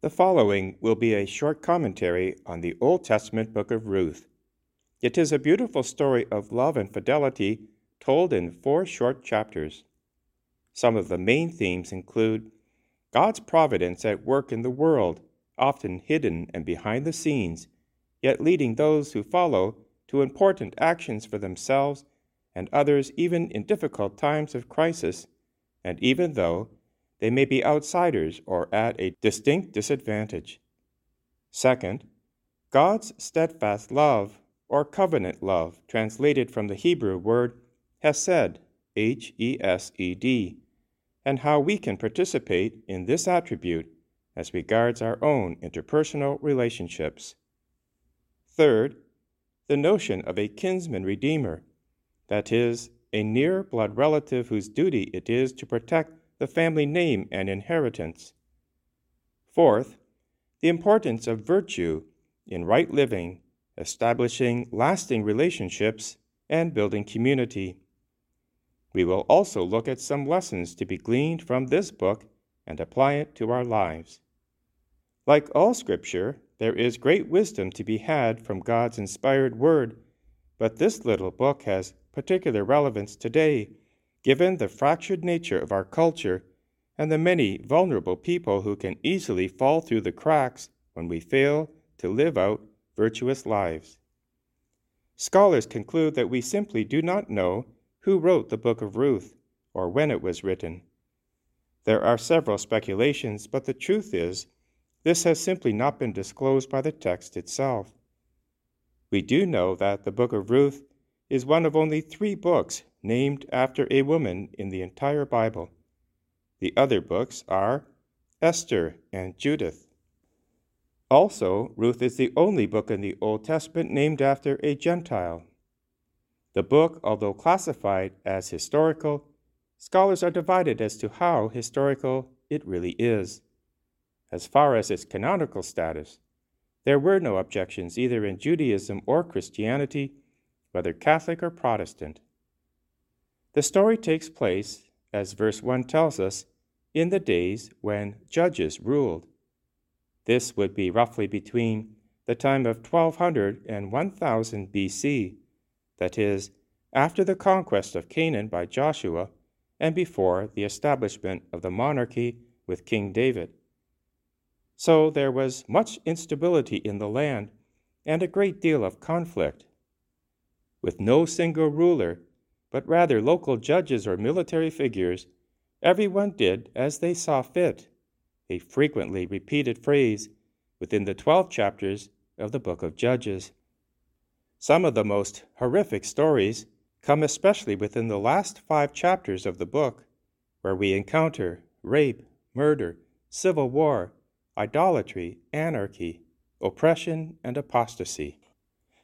The following will be a short commentary on the Old Testament book of Ruth. It is a beautiful story of love and fidelity told in four short chapters. Some of the main themes include God's providence at work in the world, often hidden and behind the scenes, yet leading those who follow to important actions for themselves and others even in difficult times of crisis, and even though they may be outsiders or at a distinct disadvantage. Second, God's steadfast love, or covenant love, translated from the Hebrew word hesed, H E S E D, and how we can participate in this attribute as regards our own interpersonal relationships. Third, the notion of a kinsman redeemer, that is, a near blood relative whose duty it is to protect the family name and inheritance. Fourth, the importance of virtue in right living, establishing lasting relationships, and building community. We will also look at some lessons to be gleaned from this book and apply it to our lives. Like all Scripture, there is great wisdom to be had from God's inspired Word, but this little book has particular relevance today given the fractured nature of our culture and the many vulnerable people who can easily fall through the cracks when we fail to live out virtuous lives. Scholars conclude that we simply do not know who wrote the book of Ruth or when it was written. There are several speculations, but the truth is, this has simply not been disclosed by the text itself. We do know that the book of Ruth is one of only three books named after a woman in the entire Bible. The other books are Esther and Judith. Also, Ruth is the only book in the Old Testament named after a Gentile. The book, although classified as historical, scholars are divided as to how historical it really is. As far as its canonical status, there were no objections either in Judaism or Christianity, whether Catholic or Protestant. The story takes place, as verse 1 tells us, in the days when judges ruled. This would be roughly between the time of 1200 and 1000 BC, that is, after the conquest of Canaan by Joshua and before the establishment of the monarchy with King David. So there was much instability in the land and a great deal of conflict. With no single ruler, but rather local judges or military figures, everyone did as they saw fit, a frequently repeated phrase within the 12 chapters of the book of Judges. Some of the most horrific stories come especially within the last five chapters of the book, where we encounter rape, murder, civil war, idolatry, anarchy, oppression, and apostasy.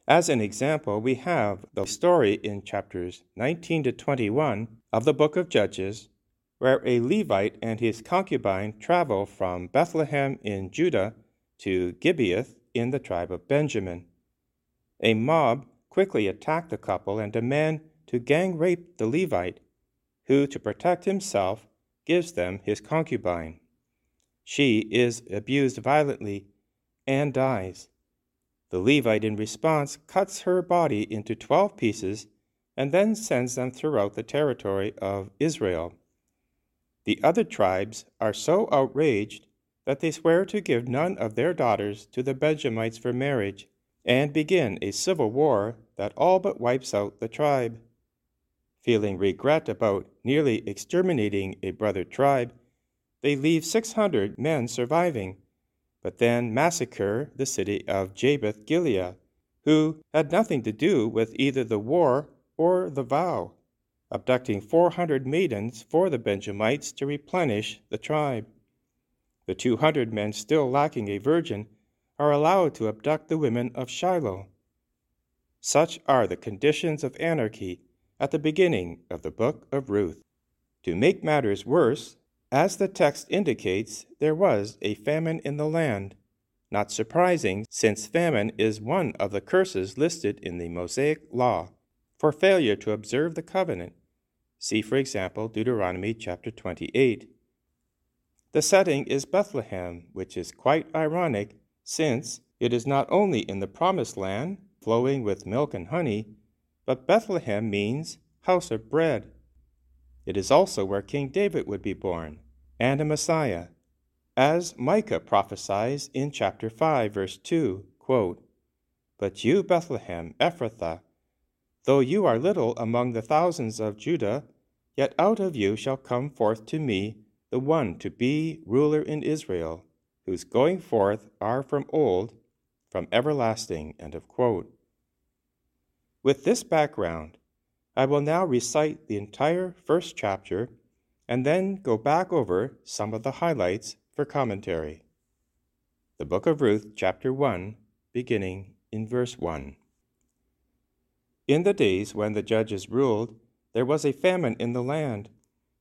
As an example, we have the story in chapters 19 to 21 of the book of Judges, where a Levite and his concubine travel from Bethlehem in Judah to Gibeah in the tribe of Benjamin. A mob quickly attack the couple and demand to gang rape the Levite, who, to protect himself, gives them his concubine. She is abused violently and dies. The Levite, in response, cuts her body into twelve pieces and then sends them throughout the territory of Israel. The other tribes are so outraged that they swear to give none of their daughters to the Benjamites for marriage and begin a civil war that all but wipes out the tribe. Feeling regret about nearly exterminating a brother tribe, they leave 600 men surviving but then massacre the city of Jabesh Gilead, who had nothing to do with either the war or the vow, abducting 400 maidens for the Benjamites to replenish the tribe. The 200 men still lacking a virgin are allowed to abduct the women of Shiloh. Such are the conditions of anarchy at the beginning of the book of Ruth. To make matters worse, as the text indicates, there was a famine in the land. Not surprising, since famine is one of the curses listed in the Mosaic Law for failure to observe the covenant. See, for example, Deuteronomy chapter 28. The setting is Bethlehem, which is quite ironic since it is not only in the Promised Land, flowing with milk and honey, but Bethlehem means house of bread. It is also where King David would be born, and a Messiah. As Micah prophesies in chapter 5, verse 2, quote, But you, Bethlehem, Ephrathah, though you are little among the thousands of Judah, yet out of you shall come forth to me the one to be ruler in Israel, whose going forth are from old, from everlasting. End of quote. With this background, I will now recite the entire first chapter and then go back over some of the highlights for commentary. The Book of Ruth, chapter 1, beginning in verse 1. In the days when the judges ruled, there was a famine in the land,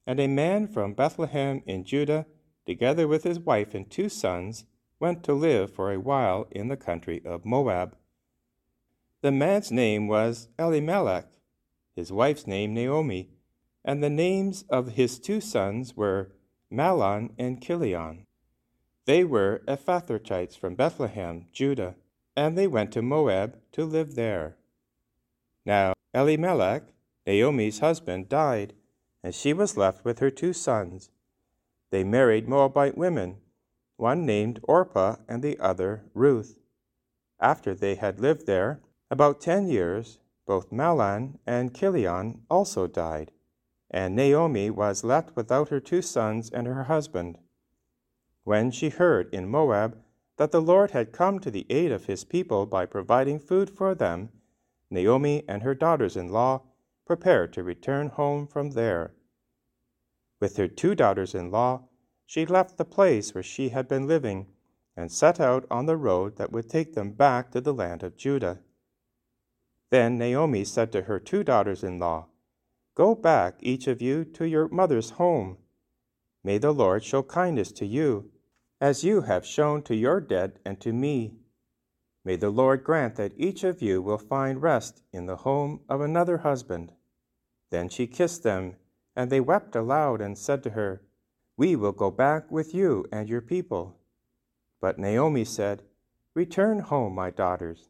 and a man from Bethlehem in Judah, together with his wife and two sons, went to live for a while in the country of Moab. The man's name was Elimelech his wife's name Naomi, and the names of his two sons were Mahlon and Chilion. They were Ephrathites from Bethlehem, Judah, and they went to Moab to live there. Now Elimelech, Naomi's husband, died, and she was left with her two sons. They married Moabite women, one named Orpah and the other Ruth. After they had lived there about ten years, both Mahlon and Chilion also died, and Naomi was left without her two sons and her husband. When she heard in Moab that the Lord had come to the aid of his people by providing food for them, Naomi and her daughters in law prepared to return home from there. With her two daughters in law, she left the place where she had been living and set out on the road that would take them back to the land of Judah. Then Naomi said to her two daughters in law, Go back, each of you, to your mother's home. May the Lord show kindness to you, as you have shown to your dead and to me. May the Lord grant that each of you will find rest in the home of another husband. Then she kissed them, and they wept aloud and said to her, We will go back with you and your people. But Naomi said, Return home, my daughters.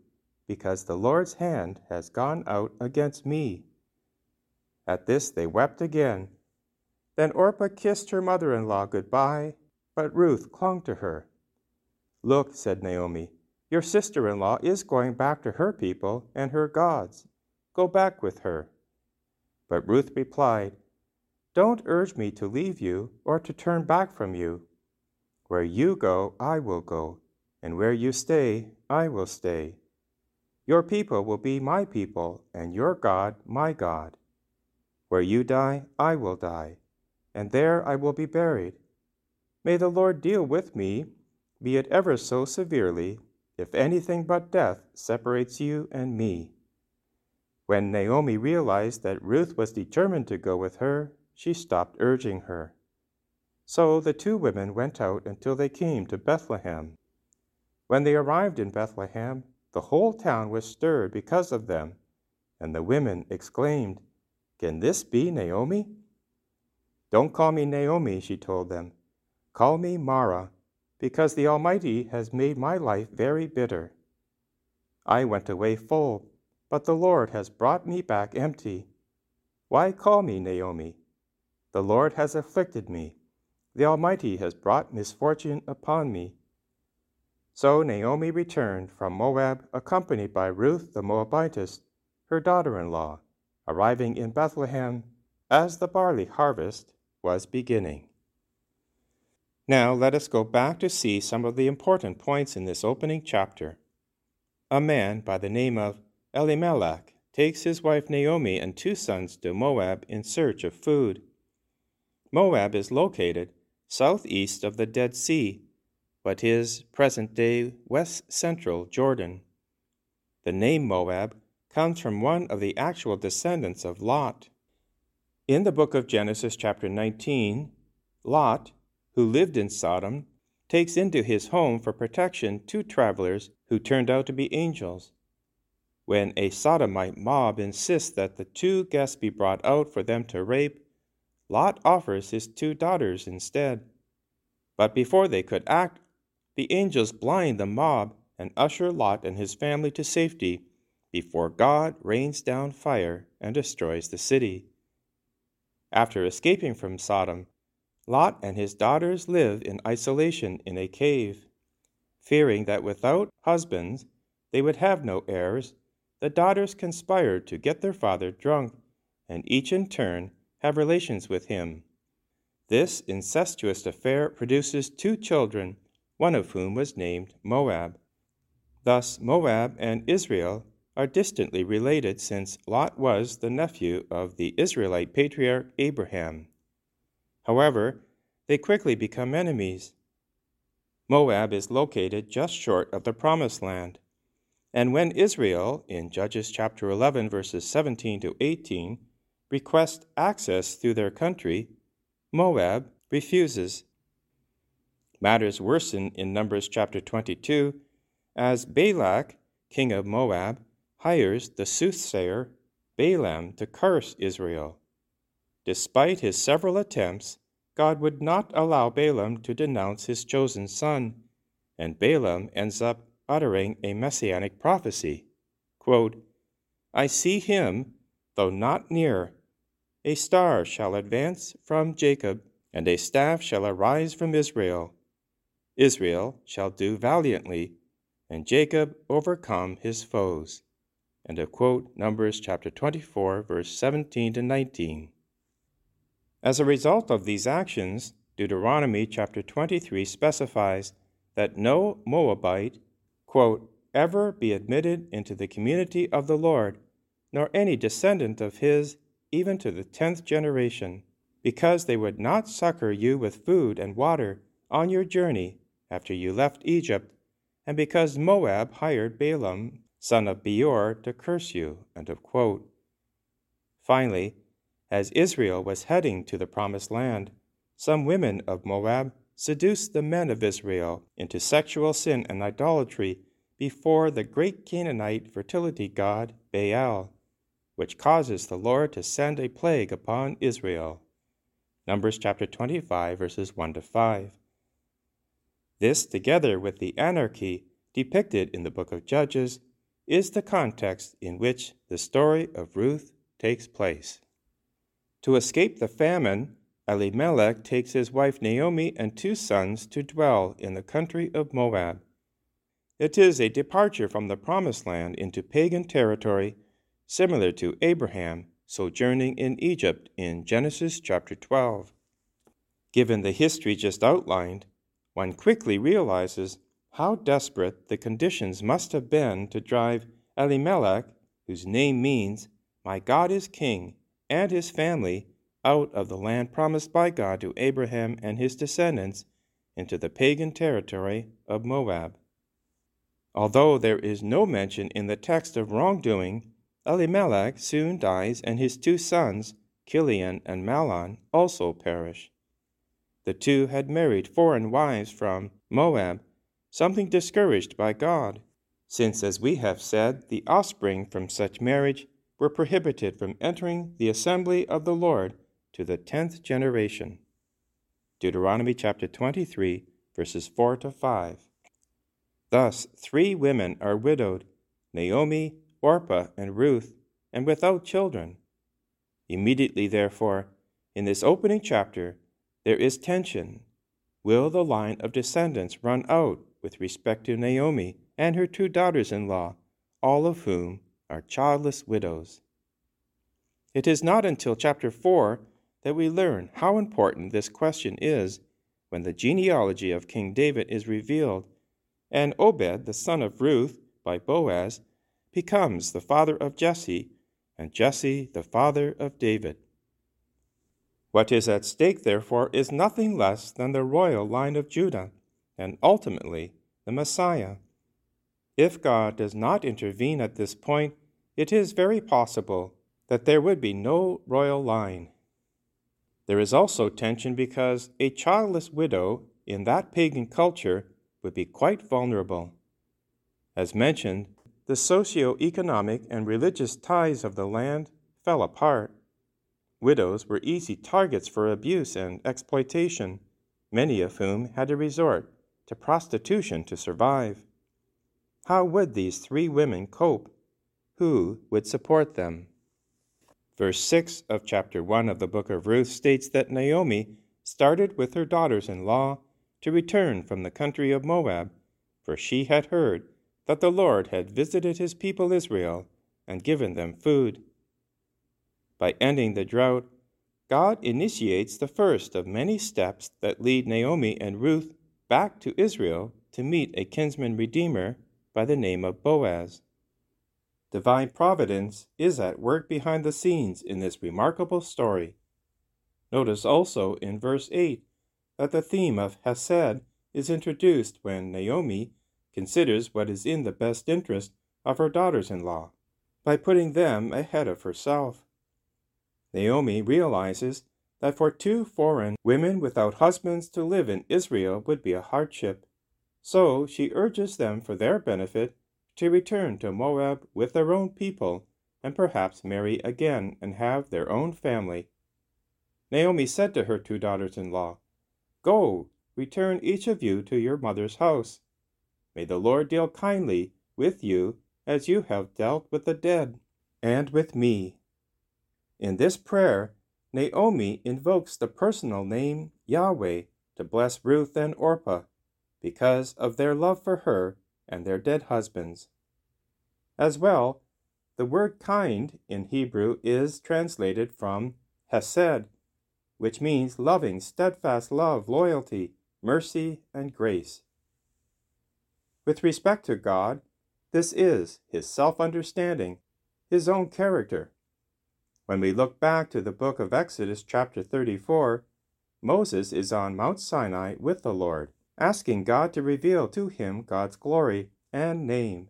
because the Lord's hand has gone out against me. At this they wept again. Then Orpah kissed her mother in law good-bye, but Ruth clung to her. Look, said Naomi, your sister in law is going back to her people and her gods. Go back with her. But Ruth replied, Don't urge me to leave you or to turn back from you. Where you go, I will go, and where you stay, I will stay. Your people will be my people, and your God my God. Where you die, I will die, and there I will be buried. May the Lord deal with me, be it ever so severely, if anything but death separates you and me. When Naomi realized that Ruth was determined to go with her, she stopped urging her. So the two women went out until they came to Bethlehem. When they arrived in Bethlehem, the whole town was stirred because of them, and the women exclaimed, Can this be Naomi? Don't call me Naomi, she told them. Call me Mara, because the Almighty has made my life very bitter. I went away full, but the Lord has brought me back empty. Why call me Naomi? The Lord has afflicted me. The Almighty has brought misfortune upon me. So Naomi returned from Moab, accompanied by Ruth the Moabitess, her daughter in law, arriving in Bethlehem as the barley harvest was beginning. Now let us go back to see some of the important points in this opening chapter. A man by the name of Elimelech takes his wife Naomi and two sons to Moab in search of food. Moab is located southeast of the Dead Sea what is present day west central Jordan. The name Moab comes from one of the actual descendants of Lot. In the book of Genesis, chapter 19, Lot, who lived in Sodom, takes into his home for protection two travelers who turned out to be angels. When a sodomite mob insists that the two guests be brought out for them to rape, Lot offers his two daughters instead. But before they could act, the angels blind the mob and usher Lot and his family to safety before God rains down fire and destroys the city. After escaping from Sodom, Lot and his daughters live in isolation in a cave. Fearing that without husbands they would have no heirs, the daughters conspired to get their father drunk, and each in turn have relations with him. This incestuous affair produces two children, one of whom was named Moab. Thus, Moab and Israel are distantly related since Lot was the nephew of the Israelite patriarch Abraham. However, they quickly become enemies. Moab is located just short of the Promised Land. And when Israel, in Judges chapter 11, verses 17 to 18, requests access through their country, Moab refuses. Matters worsen in Numbers chapter 22 as Balak, king of Moab, hires the soothsayer Balaam to curse Israel. Despite his several attempts, God would not allow Balaam to denounce his chosen son, and Balaam ends up uttering a messianic prophecy. Quote, I see him, though not near. A star shall advance from Jacob, and a staff shall arise from Israel. Israel shall do valiantly, and Jacob overcome his foes. And a quote Numbers chapter 24, verse 17 to 19. As a result of these actions, Deuteronomy chapter 23 specifies that no Moabite, quote, ever be admitted into the community of the Lord, nor any descendant of his, even to the tenth generation, because they would not succor you with food and water on your journey after you left Egypt and because Moab hired Balaam, son of Beor, to curse you. Finally, as Israel was heading to the Promised Land, some women of Moab seduced the men of Israel into sexual sin and idolatry before the great Canaanite fertility god Baal, which causes the Lord to send a plague upon Israel. Numbers chapter 25, verses 1 to 5. This, together with the anarchy depicted in the book of Judges, is the context in which the story of Ruth takes place. To escape the famine, Elimelech takes his wife Naomi and two sons to dwell in the country of Moab. It is a departure from the Promised Land into pagan territory, similar to Abraham sojourning in Egypt in Genesis chapter 12. Given the history just outlined, one quickly realizes how desperate the conditions must have been to drive Elimelech, whose name means, My God is King, and his family out of the land promised by God to Abraham and his descendants into the pagan territory of Moab. Although there is no mention in the text of wrongdoing, Elimelech soon dies and his two sons, Chilion and Mahlon, also perish. The two had married foreign wives from Moab, something discouraged by God, since, as we have said, the offspring from such marriage were prohibited from entering the assembly of the Lord to the tenth generation. Deuteronomy chapter 23, verses 4 to 5. Thus, three women are widowed Naomi, Orpah, and Ruth, and without children. Immediately, therefore, in this opening chapter, there is tension. Will the line of descendants run out with respect to Naomi and her two daughters in law, all of whom are childless widows? It is not until chapter 4 that we learn how important this question is when the genealogy of King David is revealed, and Obed, the son of Ruth by Boaz, becomes the father of Jesse, and Jesse the father of David. What is at stake, therefore, is nothing less than the royal line of Judah, and ultimately the Messiah. If God does not intervene at this point, it is very possible that there would be no royal line. There is also tension because a childless widow in that pagan culture would be quite vulnerable. As mentioned, the socio-economic and religious ties of the land fell apart. Widows were easy targets for abuse and exploitation, many of whom had to resort to prostitution to survive. How would these three women cope? Who would support them? Verse 6 of chapter 1 of the book of Ruth states that Naomi started with her daughters in law to return from the country of Moab, for she had heard that the Lord had visited his people Israel and given them food. By ending the drought, God initiates the first of many steps that lead Naomi and Ruth back to Israel to meet a kinsman redeemer by the name of Boaz. Divine providence is at work behind the scenes in this remarkable story. Notice also in verse 8 that the theme of Hesed is introduced when Naomi considers what is in the best interest of her daughters in law by putting them ahead of herself. Naomi realizes that for two foreign women without husbands to live in Israel would be a hardship. So she urges them for their benefit to return to Moab with their own people and perhaps marry again and have their own family. Naomi said to her two daughters in law, Go, return each of you to your mother's house. May the Lord deal kindly with you as you have dealt with the dead and with me. In this prayer, Naomi invokes the personal name Yahweh to bless Ruth and Orpah because of their love for her and their dead husbands. As well, the word kind in Hebrew is translated from hesed, which means loving, steadfast love, loyalty, mercy, and grace. With respect to God, this is his self understanding, his own character. When we look back to the book of Exodus, chapter 34, Moses is on Mount Sinai with the Lord, asking God to reveal to him God's glory and name.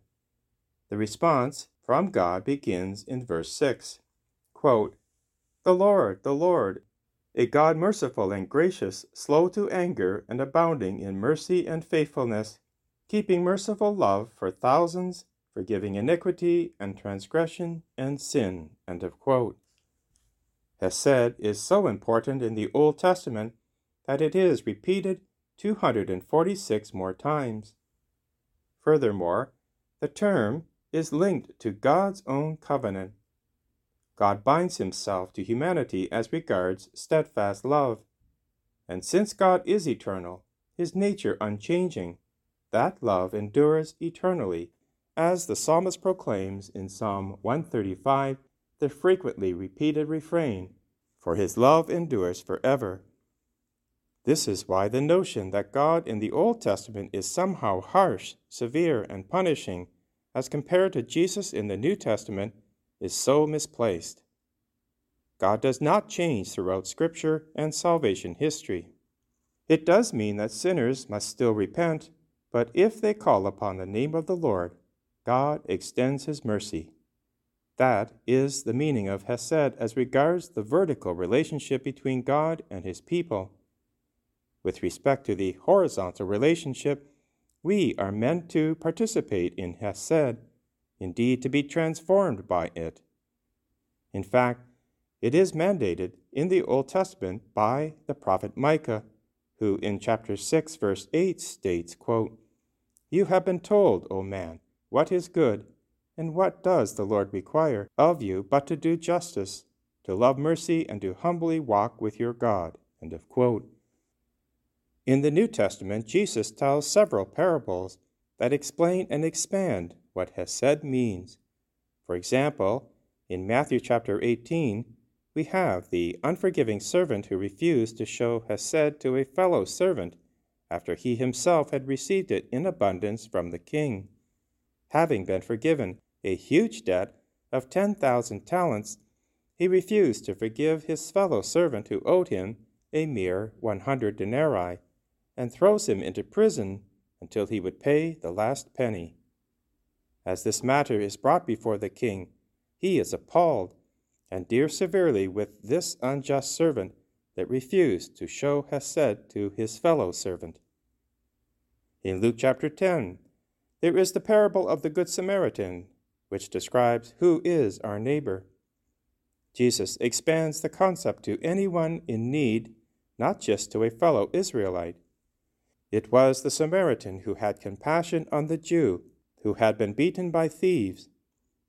The response from God begins in verse 6 quote, The Lord, the Lord, a God merciful and gracious, slow to anger, and abounding in mercy and faithfulness, keeping merciful love for thousands, forgiving iniquity and transgression and sin. End of quote. Hesed is so important in the Old Testament that it is repeated 246 more times. Furthermore, the term is linked to God's own covenant. God binds himself to humanity as regards steadfast love. And since God is eternal, his nature unchanging, that love endures eternally, as the psalmist proclaims in Psalm 135, the frequently repeated refrain, For his love endures forever. This is why the notion that God in the Old Testament is somehow harsh, severe, and punishing, as compared to Jesus in the New Testament, is so misplaced. God does not change throughout Scripture and salvation history. It does mean that sinners must still repent, but if they call upon the name of the Lord, God extends his mercy. That is the meaning of Hesed as regards the vertical relationship between God and his people. With respect to the horizontal relationship, we are meant to participate in Hesed, indeed to be transformed by it. In fact, it is mandated in the Old Testament by the prophet Micah, who in chapter 6, verse 8 states, quote, You have been told, O man, what is good, and what does the Lord require of you but to do justice, to love mercy, and to humbly walk with your God. End of quote. In the New Testament, Jesus tells several parables that explain and expand what Hesed means. For example, in Matthew chapter 18, we have the unforgiving servant who refused to show Hesed to a fellow servant after he himself had received it in abundance from the king. Having been forgiven a huge debt of 10,000 talents, he refused to forgive his fellow servant who owed him a mere 100 denarii and throws him into prison until he would pay the last penny. As this matter is brought before the king, he is appalled and deals severely with this unjust servant that refused to show hesed to his fellow servant. In Luke chapter 10, there is the parable of the Good Samaritan, which describes who is our neighbor. Jesus expands the concept to anyone in need, not just to a fellow Israelite. It was the Samaritan who had compassion on the Jew who had been beaten by thieves.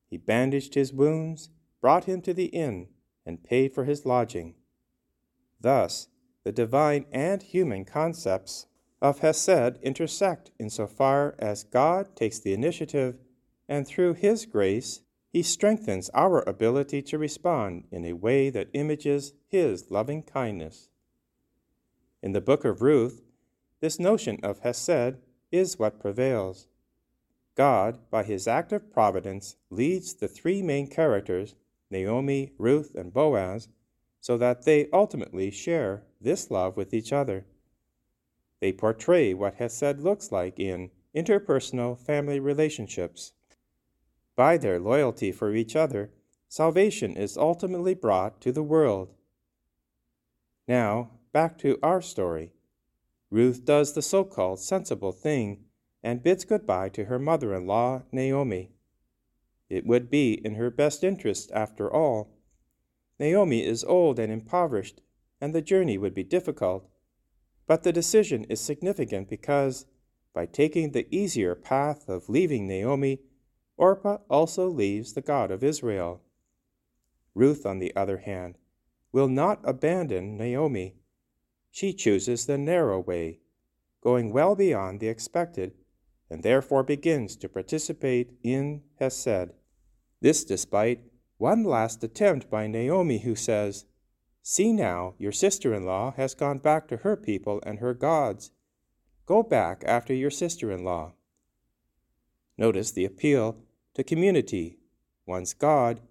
He bandaged his wounds, brought him to the inn, and paid for his lodging. Thus, the divine and human concepts of Hesed intersect insofar as God takes the initiative, and through His grace, He strengthens our ability to respond in a way that images His loving kindness. In the book of Ruth, this notion of Hesed is what prevails. God, by His act of providence, leads the three main characters, Naomi, Ruth, and Boaz, so that they ultimately share this love with each other. They portray what Hesed looks like in interpersonal family relationships. By their loyalty for each other, salvation is ultimately brought to the world. Now, back to our story. Ruth does the so called sensible thing and bids goodbye to her mother in law, Naomi. It would be in her best interest, after all, Naomi is old and impoverished, and the journey would be difficult. But the decision is significant because, by taking the easier path of leaving Naomi, Orpah also leaves the God of Israel. Ruth, on the other hand, will not abandon Naomi. She chooses the narrow way, going well beyond the expected, and therefore begins to participate in Hesed. This despite one last attempt by Naomi, who says, See now, your sister in law has gone back to her people and her gods. Go back after your sister in law. Notice the appeal to community, one's God,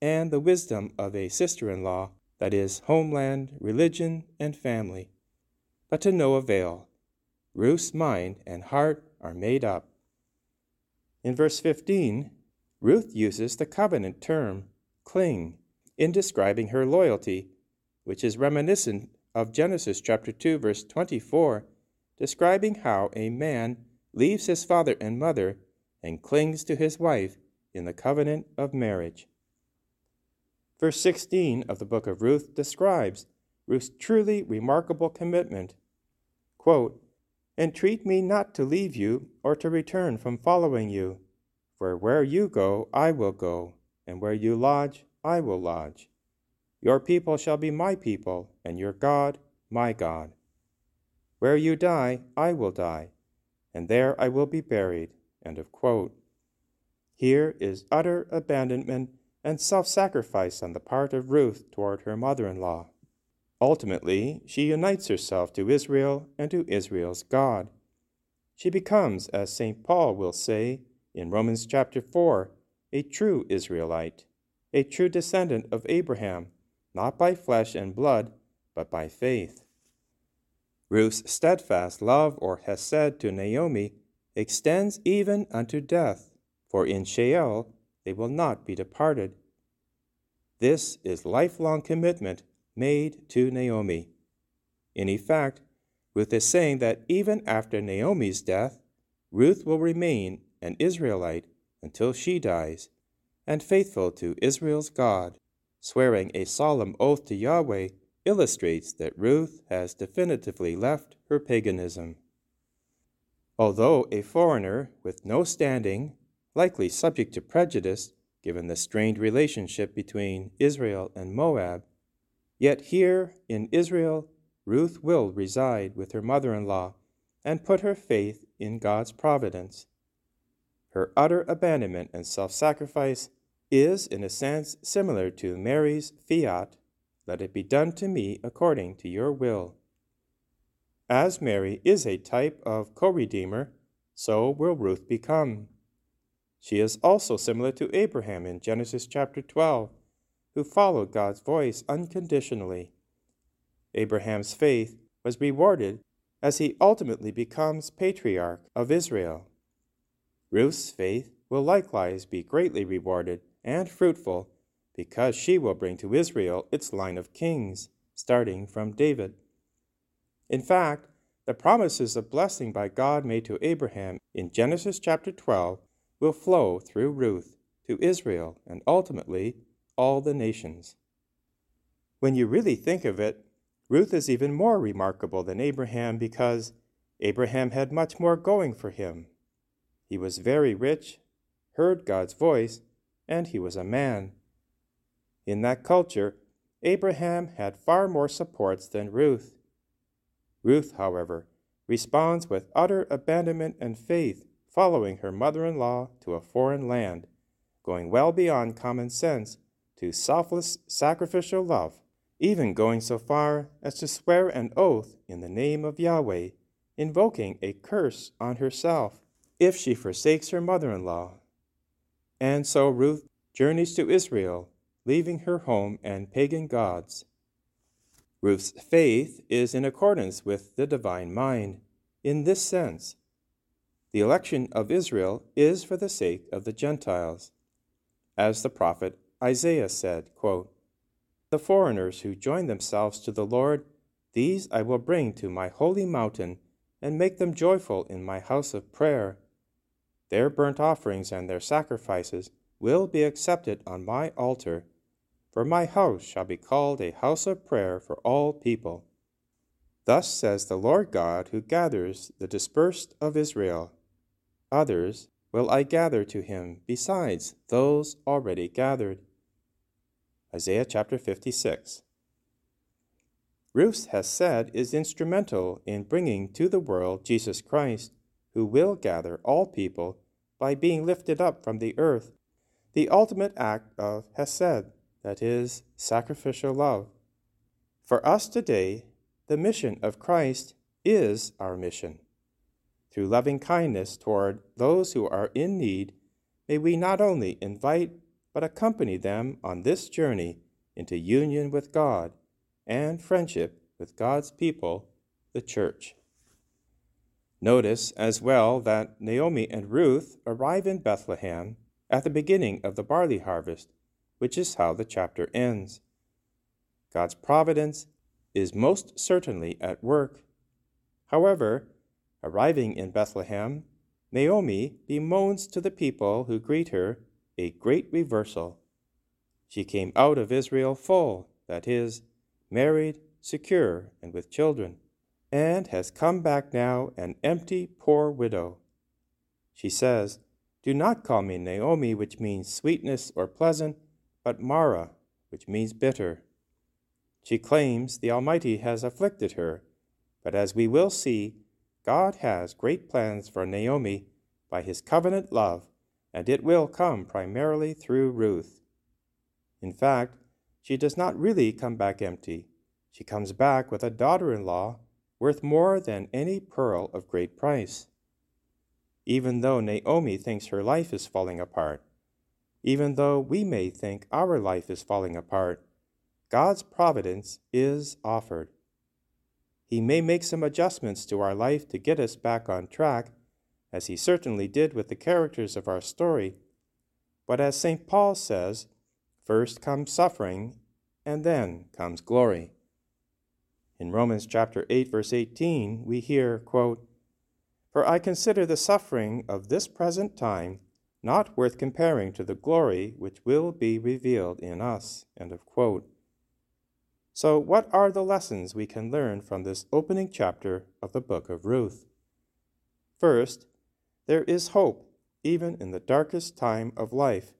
and the wisdom of a sister in law, that is, homeland, religion, and family. But to no avail. Ruth's mind and heart are made up. In verse 15, Ruth uses the covenant term cling in describing her loyalty, which is reminiscent of Genesis chapter 2 verse 24, describing how a man leaves his father and mother and clings to his wife in the covenant of marriage. Verse 16 of the book of Ruth describes Ruth's truly remarkable commitment. Quote, Entreat me not to leave you or to return from following you, for where you go, I will go, and where you lodge, I will lodge. Your people shall be my people, and your God, my God. Where you die, I will die, and there I will be buried. End of quote. Here is utter abandonment and self sacrifice on the part of Ruth toward her mother in law. Ultimately, she unites herself to Israel and to Israel's God. She becomes, as St. Paul will say in Romans chapter 4, a true Israelite, a true descendant of Abraham, not by flesh and blood, but by faith. Ruth's steadfast love or hesed to Naomi extends even unto death, for in Sheol they will not be departed. This is lifelong commitment made to Naomi. In effect, Ruth is saying that even after Naomi's death, Ruth will remain an Israelite until she dies, and faithful to Israel's God, swearing a solemn oath to Yahweh, illustrates that Ruth has definitively left her paganism. Although a foreigner with no standing, likely subject to prejudice given the strained relationship between Israel and Moab, yet here in Israel Ruth will reside with her mother in law and put her faith in God's providence. Her utter abandonment and self sacrifice is, in a sense, similar to Mary's fiat, Let it be done to me according to your will. As Mary is a type of co redeemer, so will Ruth become. She is also similar to Abraham in Genesis chapter 12, who followed God's voice unconditionally. Abraham's faith was rewarded as he ultimately becomes patriarch of Israel. Ruth's faith will likewise be greatly rewarded and fruitful because she will bring to Israel its line of kings, starting from David. In fact, the promises of blessing by God made to Abraham in Genesis chapter 12 will flow through Ruth to Israel and ultimately all the nations. When you really think of it, Ruth is even more remarkable than Abraham because Abraham had much more going for him. He was very rich, heard God's voice, and he was a man. In that culture, Abraham had far more supports than Ruth. Ruth, however, responds with utter abandonment and faith, following her mother in law to a foreign land, going well beyond common sense to selfless sacrificial love, even going so far as to swear an oath in the name of Yahweh, invoking a curse on herself if she forsakes her mother in law. And so Ruth journeys to Israel, leaving her home and pagan gods. Ruth's faith is in accordance with the divine mind in this sense. The election of Israel is for the sake of the Gentiles. As the prophet Isaiah said, quote, The foreigners who join themselves to the Lord, these I will bring to my holy mountain and make them joyful in my house of prayer. Their burnt offerings and their sacrifices will be accepted on my altar for my house shall be called a house of prayer for all people. Thus says the Lord God, who gathers the dispersed of Israel. Others will I gather to him besides those already gathered. Isaiah chapter 56. Ruth Hesed is instrumental in bringing to the world Jesus Christ, who will gather all people by being lifted up from the earth, the ultimate act of Hesed that is, sacrificial love. For us today, the mission of Christ is our mission. Through loving kindness toward those who are in need, may we not only invite but accompany them on this journey into union with God and friendship with God's people, the church. Notice as well that Naomi and Ruth arrive in Bethlehem at the beginning of the barley harvest which is how the chapter ends. God's providence is most certainly at work. However, arriving in Bethlehem, Naomi bemoans to the people who greet her a great reversal. She came out of Israel full, that is, married, secure, and with children, and has come back now an empty, poor widow. She says, Do not call me Naomi, which means sweetness or pleasant, but Mara, which means bitter. She claims the Almighty has afflicted her, but as we will see, God has great plans for Naomi by his covenant love, and it will come primarily through Ruth. In fact, she does not really come back empty. She comes back with a daughter in law worth more than any pearl of great price. Even though Naomi thinks her life is falling apart, even though we may think our life is falling apart, God's providence is offered. He may make some adjustments to our life to get us back on track, as he certainly did with the characters of our story. But as St. Paul says, first comes suffering, and then comes glory. In Romans chapter 8 verse 18, we hear, quote, "For I consider the suffering of this present time not worth comparing to the glory which will be revealed in us. So, what are the lessons we can learn from this opening chapter of the book of Ruth? First, there is hope even in the darkest time of life.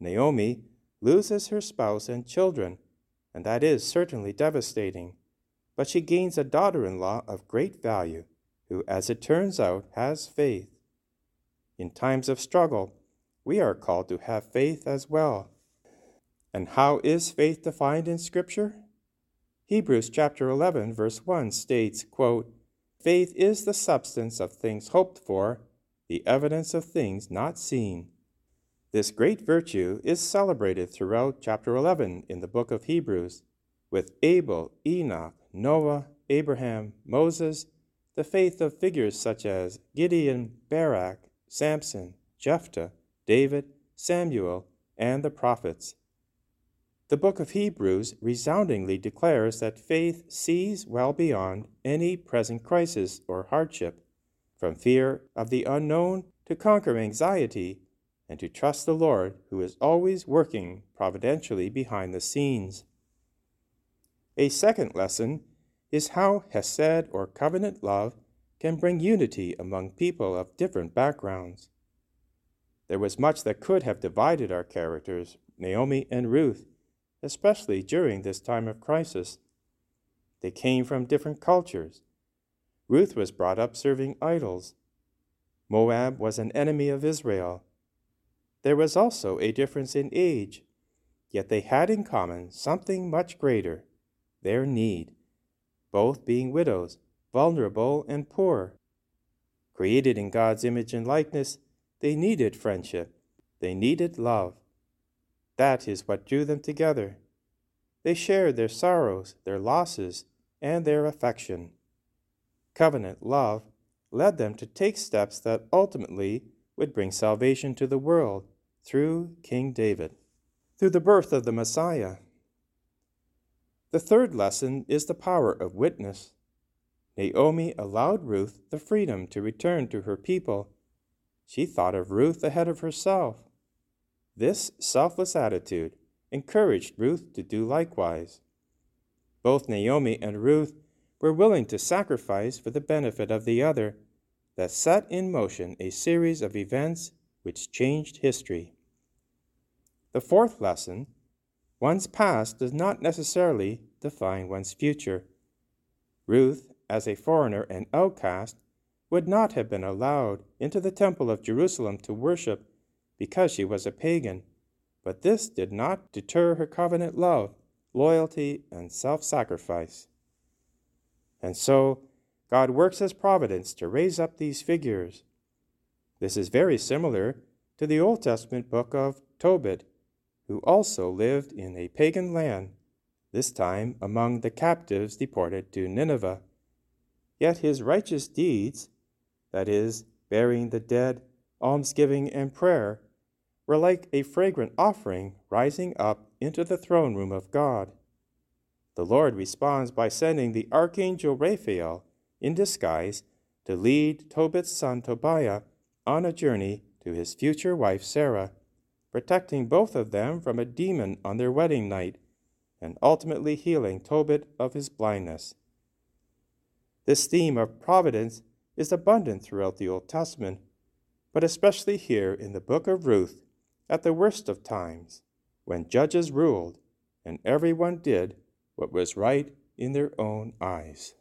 Naomi loses her spouse and children, and that is certainly devastating. But she gains a daughter in law of great value, who, as it turns out, has faith. In times of struggle, we are called to have faith as well. And how is faith defined in Scripture? Hebrews chapter 11 verse 1 states, quote, Faith is the substance of things hoped for, the evidence of things not seen. This great virtue is celebrated throughout chapter 11 in the book of Hebrews, with Abel, Enoch, Noah, Abraham, Moses, the faith of figures such as Gideon, Barak, Samson, Jephthah, David, Samuel, and the prophets. The book of Hebrews resoundingly declares that faith sees well beyond any present crisis or hardship, from fear of the unknown to conquer anxiety and to trust the Lord who is always working providentially behind the scenes. A second lesson is how Hesed or covenant love can bring unity among people of different backgrounds. There was much that could have divided our characters, Naomi and Ruth, especially during this time of crisis. They came from different cultures. Ruth was brought up serving idols. Moab was an enemy of Israel. There was also a difference in age, yet they had in common something much greater their need, both being widows, vulnerable, and poor. Created in God's image and likeness, they needed friendship, they needed love. That is what drew them together. They shared their sorrows, their losses, and their affection. Covenant love led them to take steps that ultimately would bring salvation to the world through King David, through the birth of the Messiah. The third lesson is the power of witness. Naomi allowed Ruth the freedom to return to her people. She thought of Ruth ahead of herself. This selfless attitude encouraged Ruth to do likewise. Both Naomi and Ruth were willing to sacrifice for the benefit of the other, that set in motion a series of events which changed history. The fourth lesson one's past does not necessarily define one's future. Ruth, as a foreigner and outcast, would not have been allowed into the temple of Jerusalem to worship because she was a pagan, but this did not deter her covenant love, loyalty, and self sacrifice. And so, God works as providence to raise up these figures. This is very similar to the Old Testament book of Tobit, who also lived in a pagan land, this time among the captives deported to Nineveh. Yet his righteous deeds, that is, burying the dead, almsgiving, and prayer, were like a fragrant offering rising up into the throne room of God. The Lord responds by sending the archangel Raphael in disguise to lead Tobit's son Tobiah on a journey to his future wife Sarah, protecting both of them from a demon on their wedding night and ultimately healing Tobit of his blindness. This theme of providence is abundant throughout the Old Testament, but especially here in the book of Ruth at the worst of times, when judges ruled and everyone did what was right in their own eyes.